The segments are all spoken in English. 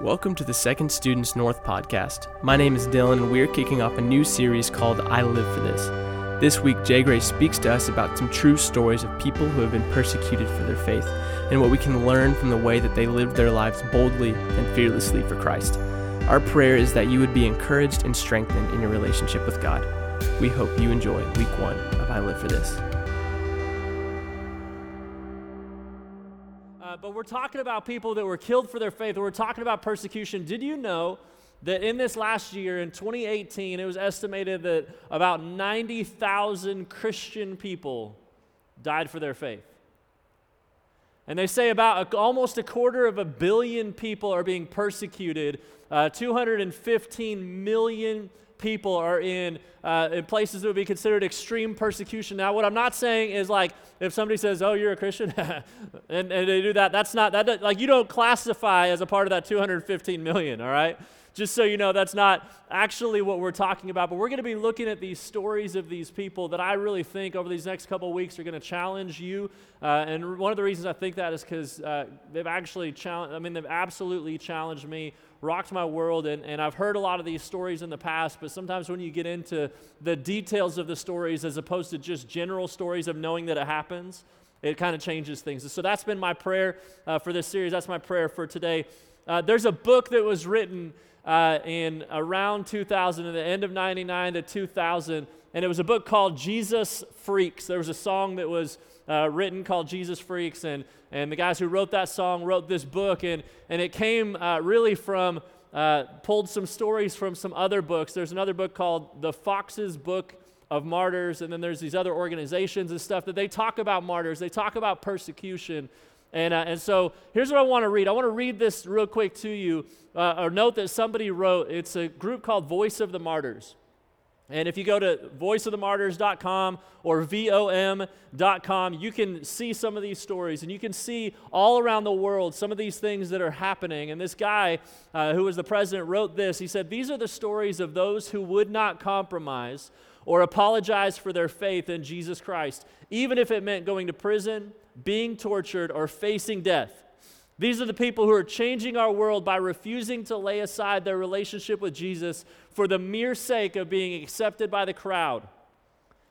Welcome to the Second Students North podcast. My name is Dylan, and we are kicking off a new series called I Live for This. This week, Jay Gray speaks to us about some true stories of people who have been persecuted for their faith and what we can learn from the way that they lived their lives boldly and fearlessly for Christ. Our prayer is that you would be encouraged and strengthened in your relationship with God. We hope you enjoy week one of I Live for This. We're talking about people that were killed for their faith. We're talking about persecution. Did you know that in this last year, in 2018, it was estimated that about 90,000 Christian people died for their faith? And they say about a, almost a quarter of a billion people are being persecuted. Uh, 215 million people are in, uh, in places that would be considered extreme persecution. Now, what I'm not saying is like if somebody says, "Oh, you're a Christian," and, and they do that, that's not that like you don't classify as a part of that 215 million. All right just so you know, that's not actually what we're talking about. But we're going to be looking at these stories of these people that I really think over these next couple weeks are going to challenge you. Uh, and one of the reasons I think that is because uh, they've actually challenged, I mean, they've absolutely challenged me, rocked my world. And, and I've heard a lot of these stories in the past, but sometimes when you get into the details of the stories as opposed to just general stories of knowing that it happens, it kind of changes things. So that's been my prayer uh, for this series. That's my prayer for today. Uh, there's a book that was written uh, in around 2000, in the end of 99 to 2000, and it was a book called Jesus Freaks. There was a song that was uh, written called Jesus Freaks, and, and the guys who wrote that song wrote this book, and, and it came uh, really from, uh, pulled some stories from some other books. There's another book called The Foxe's Book of Martyrs, and then there's these other organizations and stuff that they talk about martyrs, they talk about persecution. And, uh, and so here's what I want to read. I want to read this real quick to you, uh, or note that somebody wrote. It's a group called Voice of the Martyrs. And if you go to voiceofthemartyrs.com or vom.com, you can see some of these stories and you can see all around the world some of these things that are happening. And this guy, uh, who was the president, wrote this. He said, These are the stories of those who would not compromise or apologize for their faith in Jesus Christ, even if it meant going to prison being tortured, or facing death. These are the people who are changing our world by refusing to lay aside their relationship with Jesus for the mere sake of being accepted by the crowd.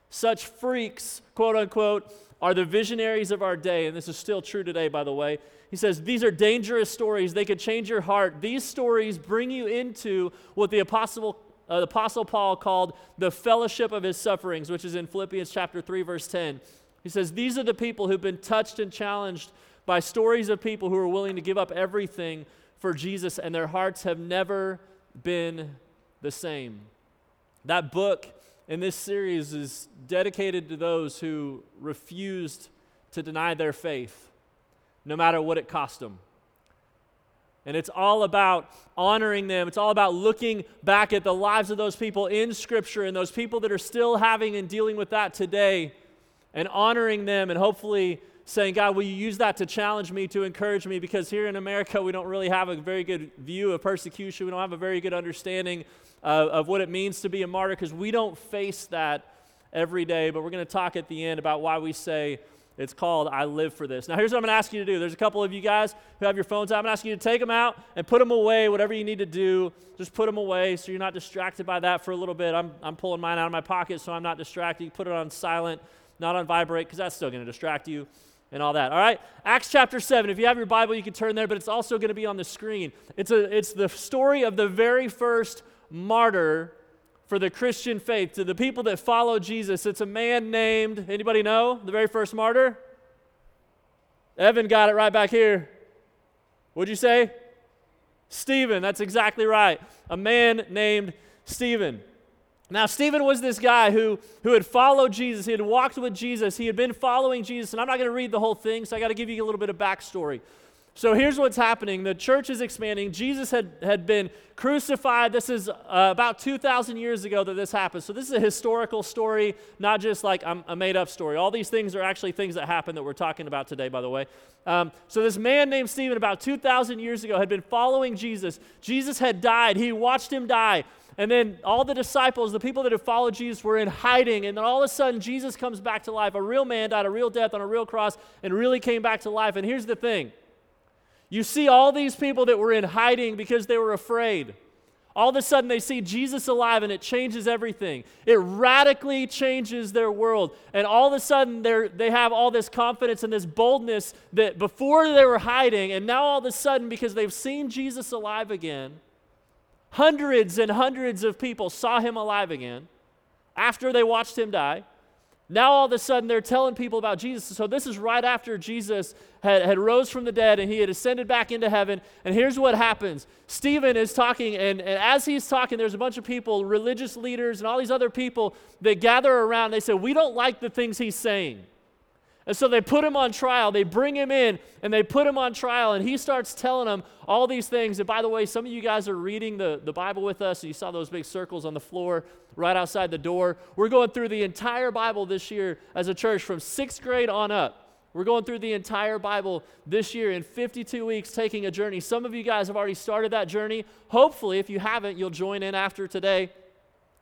Such freaks, quote unquote, are the visionaries of our day, and this is still true today, by the way. He says, These are dangerous stories. They could change your heart. These stories bring you into what the Apostle, uh, the Apostle Paul called the fellowship of his sufferings, which is in Philippians chapter 3, verse 10. He says, These are the people who've been touched and challenged by stories of people who are willing to give up everything for Jesus, and their hearts have never been the same. That book in this series is dedicated to those who refused to deny their faith, no matter what it cost them. And it's all about honoring them. It's all about looking back at the lives of those people in Scripture and those people that are still having and dealing with that today and honoring them and hopefully saying, God, will you use that to challenge me, to encourage me? Because here in America, we don't really have a very good view of persecution. We don't have a very good understanding of, of what it means to be a martyr because we don't face that every day. But we're going to talk at the end about why we say it's called I Live for This. Now, here's what I'm going to ask you to do. There's a couple of you guys who have your phones out. I'm going to ask you to take them out and put them away, whatever you need to do. Just put them away so you're not distracted by that for a little bit. I'm, I'm pulling mine out of my pocket so I'm not distracted. Put it on silent not on vibrate, because that's still going to distract you and all that. All right? Acts chapter 7. If you have your Bible, you can turn there, but it's also going to be on the screen. It's, a, it's the story of the very first martyr for the Christian faith, to the people that follow Jesus. It's a man named, anybody know the very first martyr? Evan got it right back here. What'd you say? Stephen. That's exactly right. A man named Stephen. Now, Stephen was this guy who, who had followed Jesus. He had walked with Jesus. He had been following Jesus. And I'm not going to read the whole thing, so I got to give you a little bit of backstory. So here's what's happening the church is expanding. Jesus had, had been crucified. This is uh, about 2,000 years ago that this happened. So this is a historical story, not just like a made up story. All these things are actually things that happened that we're talking about today, by the way. Um, so this man named Stephen, about 2,000 years ago, had been following Jesus. Jesus had died, he watched him die. And then all the disciples, the people that had followed Jesus, were in hiding. And then all of a sudden, Jesus comes back to life. A real man died a real death on a real cross and really came back to life. And here's the thing You see all these people that were in hiding because they were afraid. All of a sudden, they see Jesus alive and it changes everything. It radically changes their world. And all of a sudden, they have all this confidence and this boldness that before they were hiding, and now all of a sudden, because they've seen Jesus alive again, hundreds and hundreds of people saw him alive again after they watched him die. Now all of a sudden they're telling people about Jesus. So this is right after Jesus had, had rose from the dead and he had ascended back into heaven. And here's what happens. Stephen is talking, and, and as he's talking, there's a bunch of people, religious leaders, and all these other people that gather around. They say, We don't like the things he's saying. And so they put him on trial. They bring him in and they put him on trial. And he starts telling them all these things. And by the way, some of you guys are reading the, the Bible with us. And you saw those big circles on the floor right outside the door. We're going through the entire Bible this year as a church from sixth grade on up. We're going through the entire Bible this year in 52 weeks, taking a journey. Some of you guys have already started that journey. Hopefully, if you haven't, you'll join in after today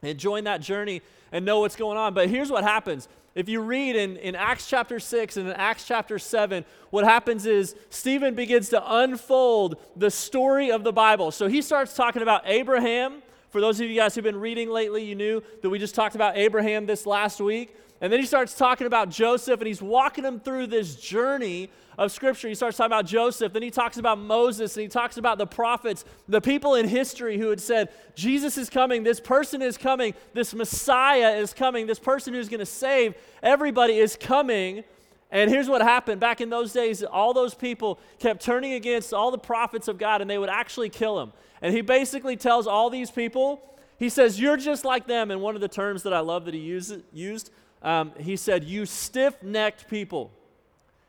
and join that journey and know what's going on. But here's what happens if you read in, in Acts chapter 6 and in Acts chapter 7, what happens is Stephen begins to unfold the story of the Bible. So he starts talking about Abraham. For those of you guys who've been reading lately, you knew that we just talked about Abraham this last week. And then he starts talking about Joseph and he's walking them through this journey of Scripture. He starts talking about Joseph, then he talks about Moses, and he talks about the prophets, the people in history who had said, Jesus is coming, this person is coming, this Messiah is coming, this person who's going to save everybody is coming. And here's what happened back in those days all those people kept turning against all the prophets of God, and they would actually kill them. And he basically tells all these people, he says, You're just like them. And one of the terms that I love that he used, used um, he said, You stiff necked people.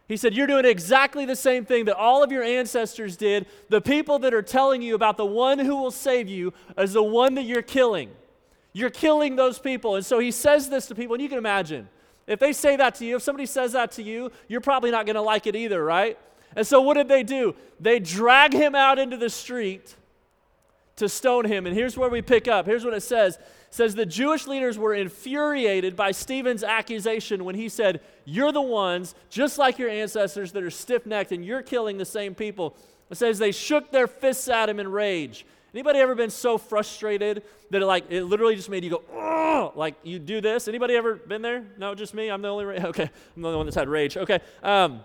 He said, You're doing exactly the same thing that all of your ancestors did. The people that are telling you about the one who will save you is the one that you're killing. You're killing those people. And so he says this to people, and you can imagine if they say that to you, if somebody says that to you, you're probably not going to like it either, right? And so what did they do? They drag him out into the street to stone him. And here's where we pick up. Here's what it says says the Jewish leaders were infuriated by Stephen's accusation when he said, You're the ones, just like your ancestors, that are stiff necked and you're killing the same people. It says they shook their fists at him in rage. Anybody ever been so frustrated that it like it literally just made you go, oh, like you do this? Anybody ever been there? No, just me. I'm the only. Ra- okay, I'm the only one that's had rage. Okay. Um,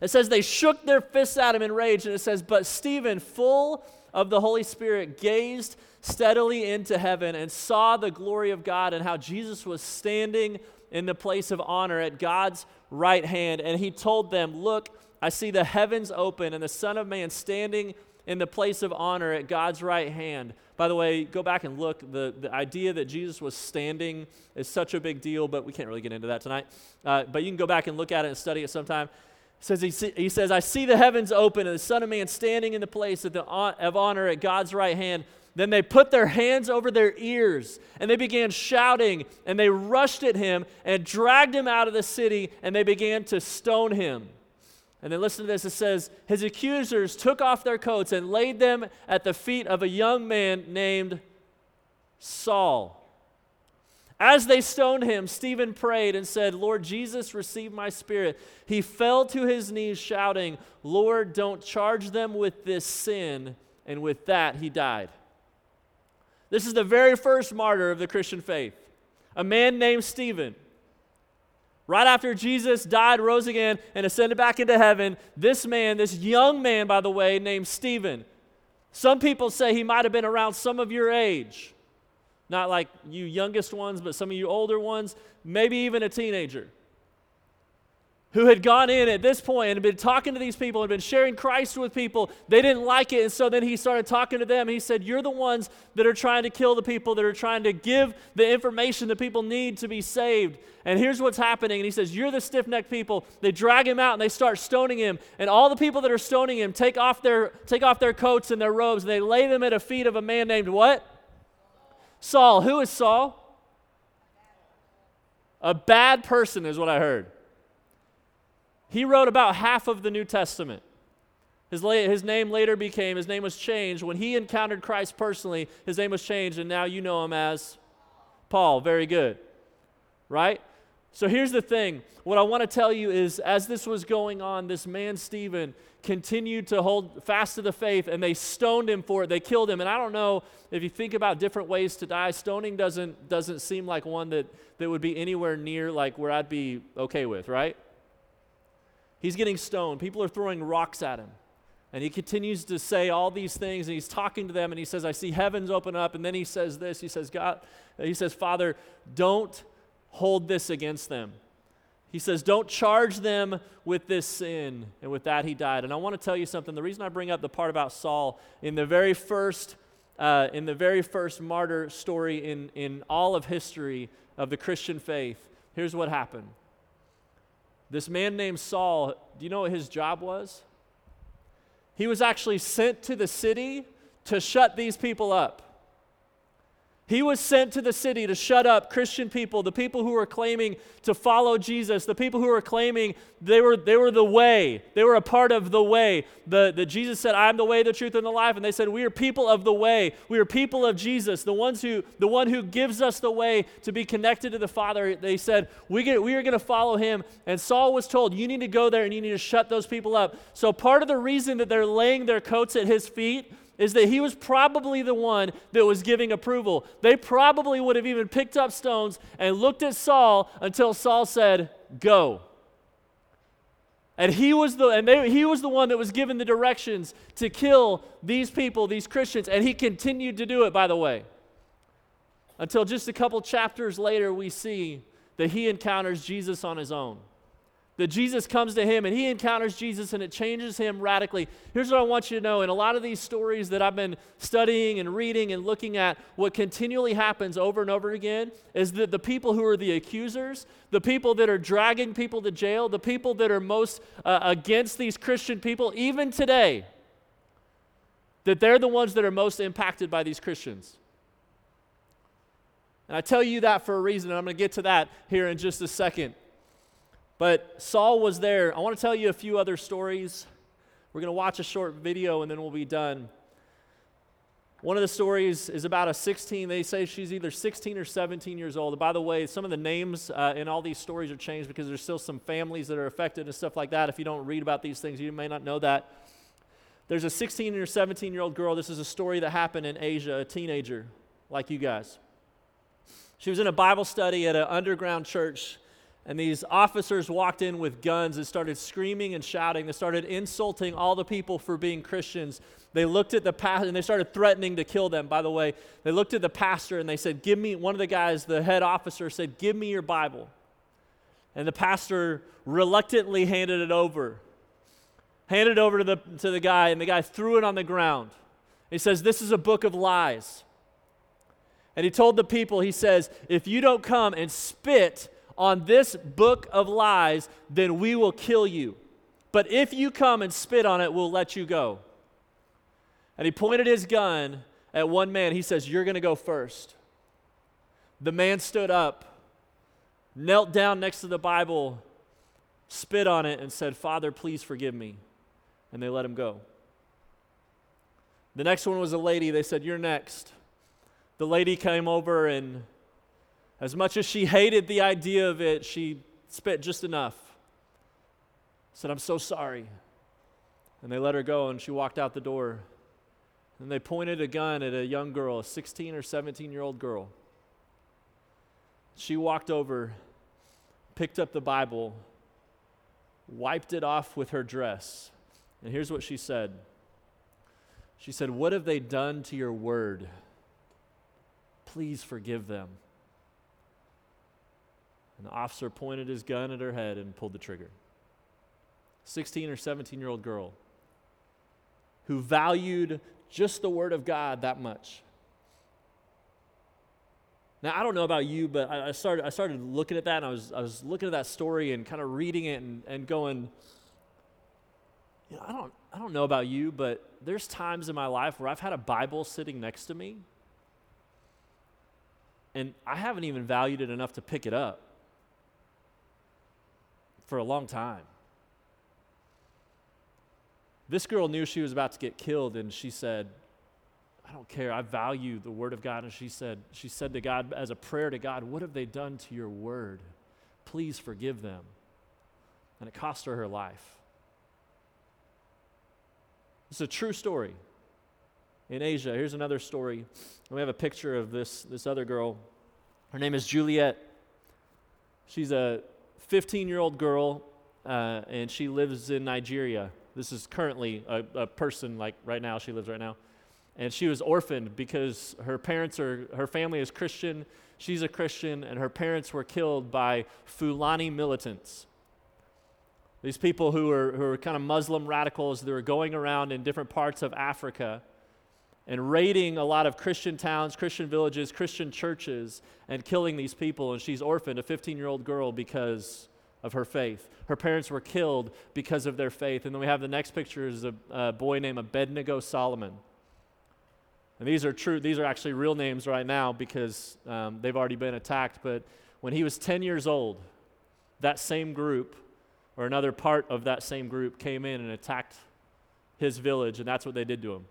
it says they shook their fists at him in rage, and it says, but Stephen, full of the Holy Spirit, gazed steadily into heaven and saw the glory of God and how Jesus was standing in the place of honor at God's right hand. And he told them, Look, I see the heavens open and the Son of Man standing in the place of honor at God's right hand. By the way, go back and look. The, the idea that Jesus was standing is such a big deal, but we can't really get into that tonight. Uh, but you can go back and look at it and study it sometime. Says he, he says, I see the heavens open and the Son of Man standing in the place of, the, of honor at God's right hand. Then they put their hands over their ears and they began shouting and they rushed at him and dragged him out of the city and they began to stone him. And then listen to this it says, His accusers took off their coats and laid them at the feet of a young man named Saul. As they stoned him, Stephen prayed and said, Lord Jesus, receive my spirit. He fell to his knees, shouting, Lord, don't charge them with this sin. And with that, he died. This is the very first martyr of the Christian faith, a man named Stephen. Right after Jesus died, rose again, and ascended back into heaven, this man, this young man, by the way, named Stephen, some people say he might have been around some of your age. Not like you youngest ones, but some of you older ones, maybe even a teenager who had gone in at this point and been talking to these people and been sharing Christ with people. They didn't like it. And so then he started talking to them. He said, You're the ones that are trying to kill the people, that are trying to give the information that people need to be saved. And here's what's happening. And he says, You're the stiff necked people. They drag him out and they start stoning him. And all the people that are stoning him take off their, take off their coats and their robes and they lay them at the feet of a man named what? Saul. Who is Saul? A bad person, is what I heard. He wrote about half of the New Testament. His, la- his name later became, his name was changed. When he encountered Christ personally, his name was changed, and now you know him as Paul. Very good. Right? So here's the thing. What I want to tell you is as this was going on, this man, Stephen, continued to hold fast to the faith and they stoned him for it. They killed him. And I don't know if you think about different ways to die, stoning doesn't, doesn't seem like one that, that would be anywhere near like where I'd be okay with, right? He's getting stoned. People are throwing rocks at him. And he continues to say all these things, and he's talking to them, and he says, I see heavens open up. And then he says this He says, God, he says, Father, don't hold this against them. He says, Don't charge them with this sin. And with that, he died. And I want to tell you something. The reason I bring up the part about Saul, in the very first, uh, in the very first martyr story in, in all of history of the Christian faith, here's what happened. This man named Saul, do you know what his job was? He was actually sent to the city to shut these people up. He was sent to the city to shut up Christian people, the people who were claiming to follow Jesus, the people who were claiming they were, they were the way, they were a part of the way. The, the Jesus said, I'm the way, the truth, and the life. And they said, We are people of the way. We are people of Jesus, the ones who the one who gives us the way to be connected to the Father. They said, We, get, we are going to follow him. And Saul was told, You need to go there and you need to shut those people up. So part of the reason that they're laying their coats at his feet is that he was probably the one that was giving approval. They probably would have even picked up stones and looked at Saul until Saul said, Go. And he was the and they, he was the one that was given the directions to kill these people, these Christians, and he continued to do it by the way. Until just a couple chapters later we see that he encounters Jesus on his own that Jesus comes to him and he encounters Jesus and it changes him radically. Here's what I want you to know in a lot of these stories that I've been studying and reading and looking at, what continually happens over and over again is that the people who are the accusers, the people that are dragging people to jail, the people that are most uh, against these Christian people, even today, that they're the ones that are most impacted by these Christians. And I tell you that for a reason, and I'm going to get to that here in just a second. But Saul was there. I want to tell you a few other stories. We're going to watch a short video and then we'll be done. One of the stories is about a 16. They say she's either 16 or 17 years old. by the way, some of the names uh, in all these stories are changed because there's still some families that are affected and stuff like that. If you don't read about these things, you may not know that. There's a 16 or 17 year old girl. This is a story that happened in Asia, a teenager like you guys. She was in a Bible study at an underground church and these officers walked in with guns and started screaming and shouting. They started insulting all the people for being Christians. They looked at the pastor and they started threatening to kill them, by the way. They looked at the pastor and they said, Give me, one of the guys, the head officer said, Give me your Bible. And the pastor reluctantly handed it over. Handed it over to the, to the guy, and the guy threw it on the ground. He says, This is a book of lies. And he told the people, He says, If you don't come and spit on this book of lies, then we will kill you. But if you come and spit on it, we'll let you go. And he pointed his gun at one man. He says, You're going to go first. The man stood up, knelt down next to the Bible, spit on it, and said, Father, please forgive me. And they let him go. The next one was a lady. They said, You're next. The lady came over and as much as she hated the idea of it, she spit just enough. Said, I'm so sorry. And they let her go, and she walked out the door. And they pointed a gun at a young girl, a 16 or 17 year old girl. She walked over, picked up the Bible, wiped it off with her dress. And here's what she said She said, What have they done to your word? Please forgive them. And the officer pointed his gun at her head and pulled the trigger. 16 or 17 year old girl who valued just the Word of God that much. Now, I don't know about you, but I, started, I started looking at that and I was, I was looking at that story and kind of reading it and, and going, you know, I don't, I don't know about you, but there's times in my life where I've had a Bible sitting next to me and I haven't even valued it enough to pick it up for a long time. This girl knew she was about to get killed, and she said, I don't care. I value the word of God. And she said, she said to God as a prayer to God, What have they done to your word? Please forgive them. And it cost her her life. It's a true story. In Asia, here's another story. We have a picture of this, this other girl. Her name is Juliet. She's a 15 year old girl, uh, and she lives in Nigeria. This is currently a, a person, like right now, she lives right now. And she was orphaned because her parents are, her family is Christian, she's a Christian, and her parents were killed by Fulani militants. These people who are, who are kind of Muslim radicals that were going around in different parts of Africa and raiding a lot of Christian towns, Christian villages, Christian churches, and killing these people. And she's orphaned, a 15 year old girl, because of her faith. Her parents were killed because of their faith. And then we have the next picture is a, a boy named Abednego Solomon. And these are true, these are actually real names right now because um, they've already been attacked. But when he was 10 years old, that same group or another part of that same group came in and attacked his village, and that's what they did to him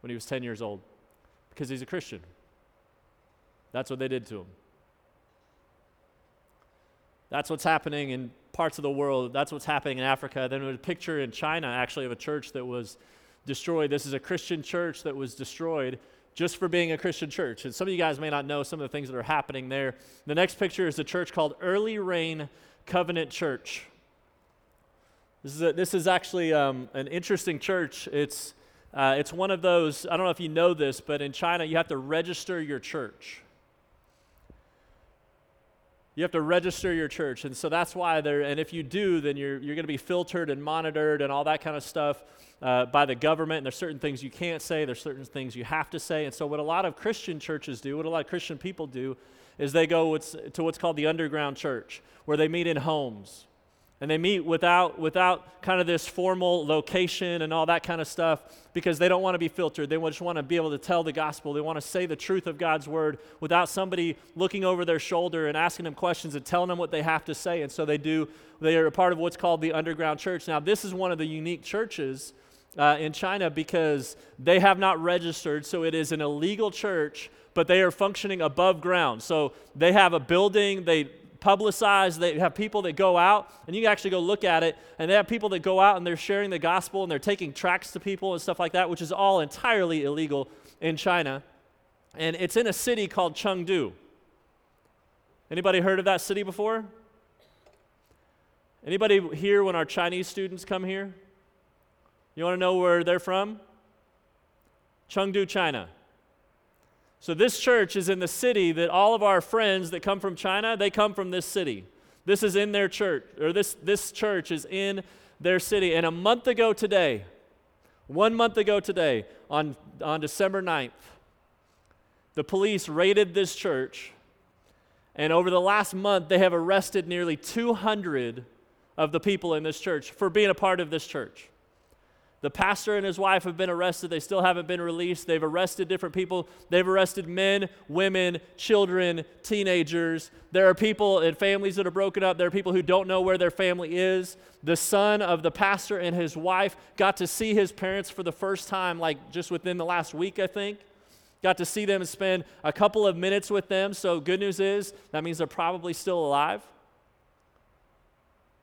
when he was 10 years old because he's a Christian. That's what they did to him. That's what's happening in parts of the world. That's what's happening in Africa. Then there's a picture in China, actually, of a church that was destroyed. This is a Christian church that was destroyed just for being a Christian church. And some of you guys may not know some of the things that are happening there. The next picture is a church called Early Rain Covenant Church. This is, a, this is actually um, an interesting church. It's, uh, it's one of those, I don't know if you know this, but in China, you have to register your church. You have to register your church. And so that's why they're, and if you do, then you're, you're going to be filtered and monitored and all that kind of stuff uh, by the government. And there's certain things you can't say, there's certain things you have to say. And so, what a lot of Christian churches do, what a lot of Christian people do, is they go to what's called the underground church, where they meet in homes and they meet without, without kind of this formal location and all that kind of stuff because they don't want to be filtered. They just want to be able to tell the gospel. They want to say the truth of God's word without somebody looking over their shoulder and asking them questions and telling them what they have to say. And so they do, they are a part of what's called the underground church. Now, this is one of the unique churches uh, in China because they have not registered, so it is an illegal church, but they are functioning above ground. So they have a building, they publicized. They have people that go out, and you can actually go look at it, and they have people that go out and they're sharing the gospel and they're taking tracts to people and stuff like that, which is all entirely illegal in China. And it's in a city called Chengdu. Anybody heard of that city before? Anybody here when our Chinese students come here? You want to know where they're from? Chengdu, China. So this church is in the city that all of our friends that come from China, they come from this city. This is in their church, or this, this church is in their city. And a month ago today, one month ago today, on, on December 9th, the police raided this church. And over the last month, they have arrested nearly 200 of the people in this church for being a part of this church. The pastor and his wife have been arrested. They still haven't been released. They've arrested different people. They've arrested men, women, children, teenagers. There are people and families that are broken up. There are people who don't know where their family is. The son of the pastor and his wife got to see his parents for the first time, like just within the last week, I think. Got to see them and spend a couple of minutes with them. So, good news is that means they're probably still alive.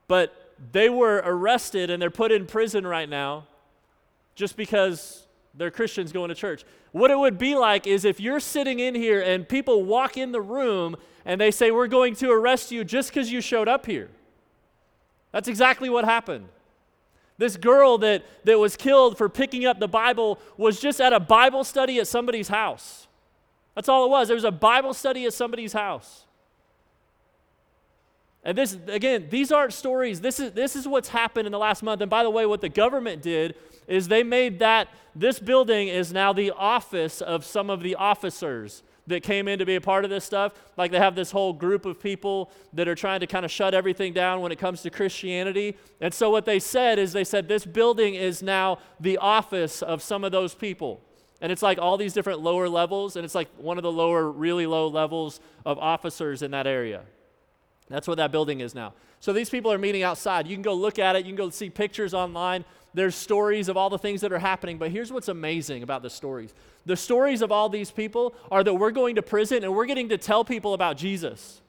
But they were arrested and they're put in prison right now just because they're Christians going to church. What it would be like is if you're sitting in here and people walk in the room and they say, We're going to arrest you just because you showed up here. That's exactly what happened. This girl that, that was killed for picking up the Bible was just at a Bible study at somebody's house. That's all it was. There was a Bible study at somebody's house. And this, again, these aren't stories. This is, this is what's happened in the last month. And by the way, what the government did is they made that, this building is now the office of some of the officers that came in to be a part of this stuff. Like they have this whole group of people that are trying to kind of shut everything down when it comes to Christianity. And so what they said is they said this building is now the office of some of those people. And it's like all these different lower levels, and it's like one of the lower, really low levels of officers in that area. That's what that building is now. So these people are meeting outside. You can go look at it, you can go see pictures online. There's stories of all the things that are happening, but here's what's amazing about the stories. The stories of all these people are that we're going to prison and we're getting to tell people about Jesus.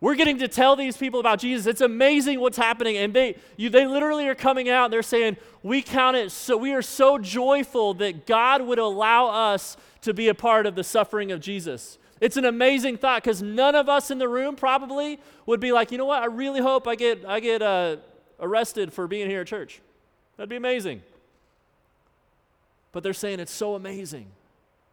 We're getting to tell these people about Jesus. It's amazing what's happening. And they, you, they literally are coming out. They're saying, We count it so, we are so joyful that God would allow us to be a part of the suffering of Jesus. It's an amazing thought because none of us in the room probably would be like, you know what? I really hope I get, I get uh, arrested for being here at church. That'd be amazing. But they're saying it's so amazing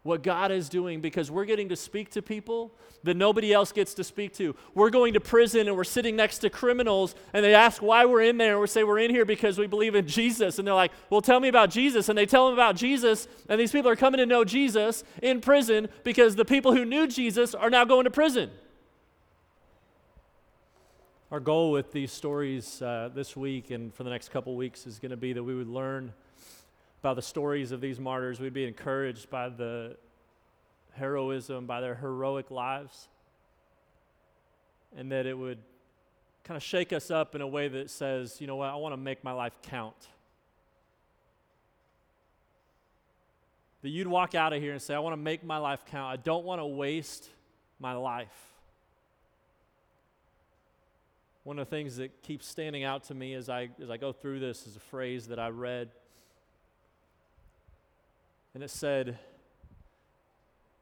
what God is doing because we're getting to speak to people that nobody else gets to speak to. We're going to prison and we're sitting next to criminals and they ask why we're in there and we say we're in here because we believe in Jesus and they're like, "Well, tell me about Jesus." And they tell them about Jesus and these people are coming to know Jesus in prison because the people who knew Jesus are now going to prison. Our goal with these stories uh, this week and for the next couple weeks is going to be that we would learn by the stories of these martyrs. We'd be encouraged by the heroism, by their heroic lives, and that it would kind of shake us up in a way that says, you know what, I want to make my life count. That you'd walk out of here and say, I want to make my life count. I don't want to waste my life. One of the things that keeps standing out to me as I, as I go through this is a phrase that I read and it said,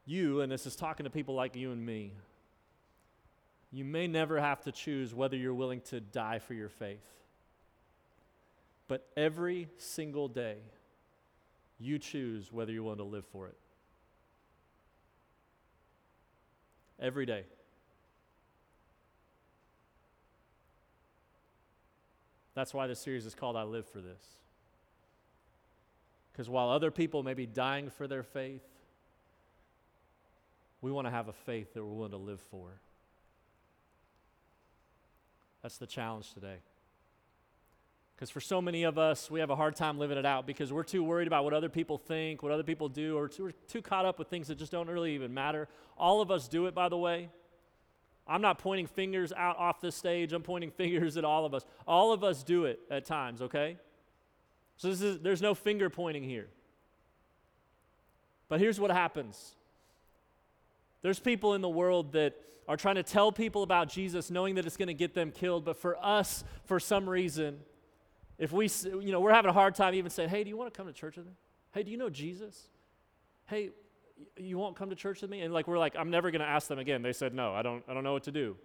You, and this is talking to people like you and me, you may never have to choose whether you're willing to die for your faith. But every single day, you choose whether you're willing to live for it. Every day. That's why this series is called I Live for This. Because while other people may be dying for their faith, we want to have a faith that we're willing to live for. That's the challenge today. Because for so many of us, we have a hard time living it out because we're too worried about what other people think, what other people do, or too, we're too caught up with things that just don't really even matter. All of us do it, by the way. I'm not pointing fingers out off this stage, I'm pointing fingers at all of us. All of us do it at times, okay? So is, there's no finger pointing here. But here's what happens there's people in the world that are trying to tell people about Jesus knowing that it's going to get them killed. But for us, for some reason, if we, you know, we're having a hard time even saying, hey, do you want to come to church with me? Hey, do you know Jesus? Hey, you won't come to church with me? And like, we're like, I'm never going to ask them again. They said, no, I don't, I don't know what to do.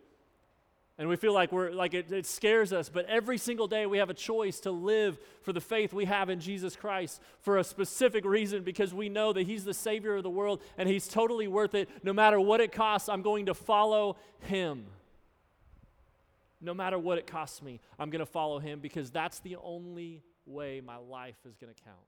And we feel like we're like it, it, scares us, but every single day we have a choice to live for the faith we have in Jesus Christ for a specific reason because we know that He's the Savior of the world and He's totally worth it. No matter what it costs, I'm going to follow Him. No matter what it costs me, I'm going to follow Him because that's the only way my life is going to count.